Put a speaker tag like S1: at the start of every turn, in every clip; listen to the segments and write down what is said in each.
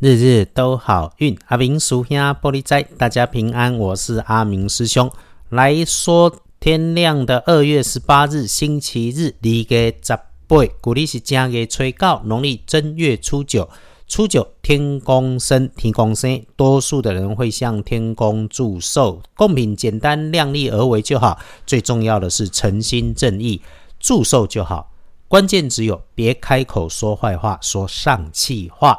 S1: 日日都好运，阿明叔兄玻璃仔，大家平安。我是阿明师兄，来说天亮的二月十八日星期日，二月十八，古历是正月初九，农历正月初九。初九天公生，天公生，多数的人会向天公祝寿，贡品简单量力而为就好。最重要的是诚心正义，祝寿就好。关键只有别开口说坏话，说丧气话。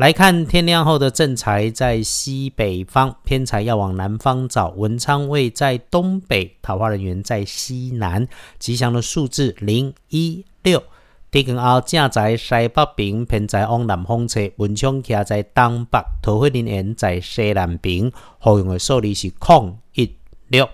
S1: 来看天亮后的正财在西北方，偏财要往南方找。文昌位在东北，桃花人员在西南。吉祥的数字零一六。地根后正在西北边，偏财往南方侧。文昌徛在东北，桃花人缘在西南边。好用的数字是空一六。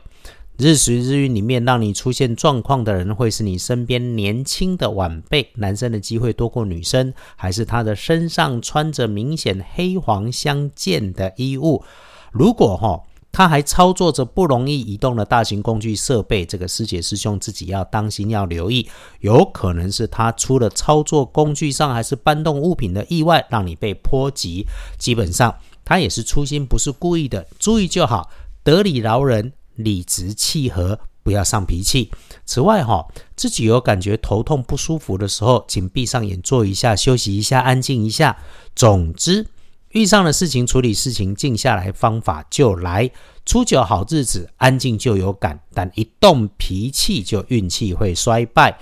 S1: 日时日运里面，让你出现状况的人，会是你身边年轻的晚辈。男生的机会多过女生，还是他的身上穿着明显黑黄相间的衣物？如果哈，他还操作着不容易移动的大型工具设备，这个师姐师兄自己要当心，要留意，有可能是他出了操作工具上还是搬动物品的意外，让你被波及。基本上，他也是粗心，不是故意的，注意就好，得理饶人。理直气和，不要上脾气。此外，哈，自己有感觉头痛不舒服的时候，请闭上眼做一下，休息一下，安静一下。总之，遇上了事情，处理事情，静下来，方法就来。初九好日子，安静就有感，但一动脾气，就运气会衰败。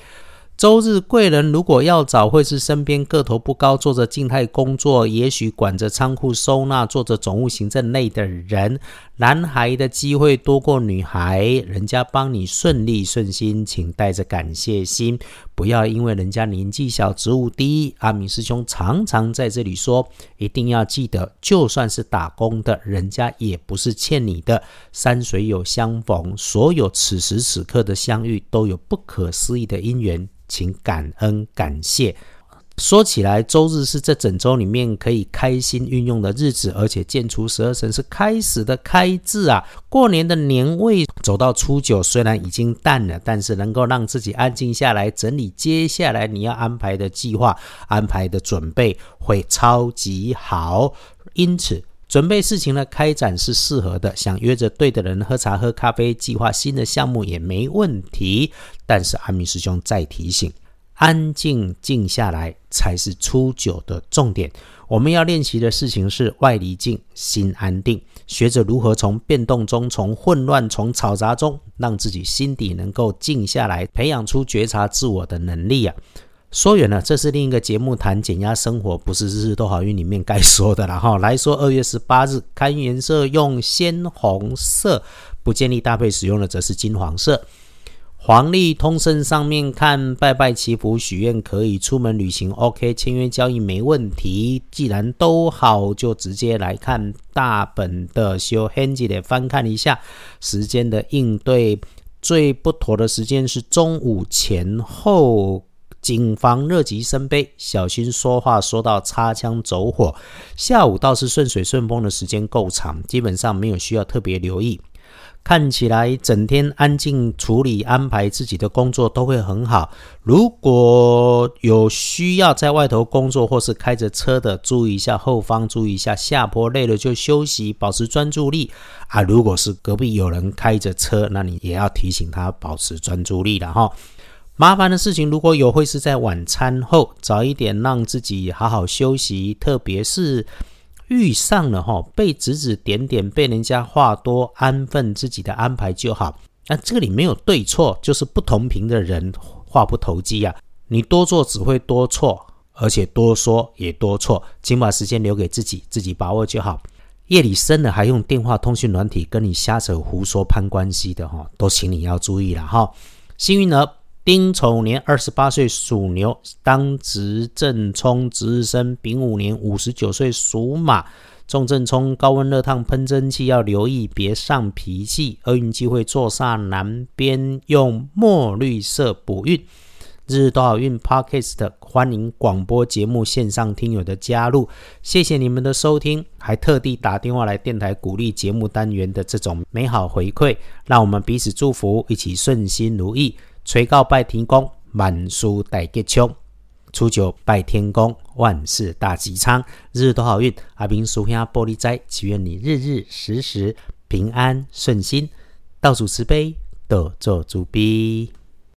S1: 周日贵人如果要找，会是身边个头不高、做着静态工作，也许管着仓库收纳、做着总务行政类的人。男孩的机会多过女孩，人家帮你顺利顺心，请带着感谢心，不要因为人家年纪小、职务低。阿明师兄常常在这里说，一定要记得，就算是打工的，人家也不是欠你的。山水有相逢，所有此时此刻的相遇，都有不可思议的因缘。请感恩感谢。说起来，周日是这整周里面可以开心运用的日子，而且建除十二神是开始的开字啊。过年的年味走到初九，虽然已经淡了，但是能够让自己安静下来，整理接下来你要安排的计划、安排的准备，会超级好。因此，准备事情的开展是适合的，想约着对的人喝茶喝咖啡，计划新的项目也没问题。但是阿明师兄再提醒，安静静下来才是初九的重点。我们要练习的事情是外离静，心安定，学着如何从变动中、从混乱、从嘈杂中，让自己心底能够静下来，培养出觉察自我的能力啊。说远了，这是另一个节目谈减压生活，不是日日都好运里面该说的了哈。来说 二月十八日，看颜色用鲜红色，不建议搭配使用的则是金黄色。黄历通胜上面看，拜拜祈福许愿可以，出门旅行 OK，签约交易没问题。既然都好，就直接来看大本的修 handy 翻看一下时间的应对。最不妥的时间是中午前后，谨防热极生悲，小心说话说到擦枪走火。下午倒是顺水顺风的时间够长，基本上没有需要特别留意。看起来整天安静处理安排自己的工作都会很好。如果有需要在外头工作或是开着车的，注意一下后方，注意一下下坡，累了就休息，保持专注力啊。如果是隔壁有人开着车，那你也要提醒他保持专注力了哈。麻烦的事情如果有，会是在晚餐后早一点让自己好好休息，特别是。遇上了哈，被指指点点，被人家话多，安分自己的安排就好。那这里没有对错，就是不同频的人话不投机啊。你多做只会多错，而且多说也多错。请把时间留给自己，自己把握就好。夜里深了还用电话通讯软体跟你瞎扯胡说攀关系的哈，都请你要注意了哈。幸运儿。丁丑年二十八岁属牛，当值正冲值日生；丙午年五十九岁属马，重正冲高温热烫喷蒸汽要留意，别上脾气。厄运机会坐煞南边，用墨绿色补运。日日多好运，Podcast 欢迎广播节目线上听友的加入，谢谢你们的收听，还特地打电话来电台鼓励节目单元的这种美好回馈，让我们彼此祝福，一起顺心如意。垂告拜天公，万事大吉祥。初九拜天公，万事大吉昌，日日都好运。阿明叔兄玻璃斋，祈愿你日日时时平安顺心，倒数慈悲，得做主逼。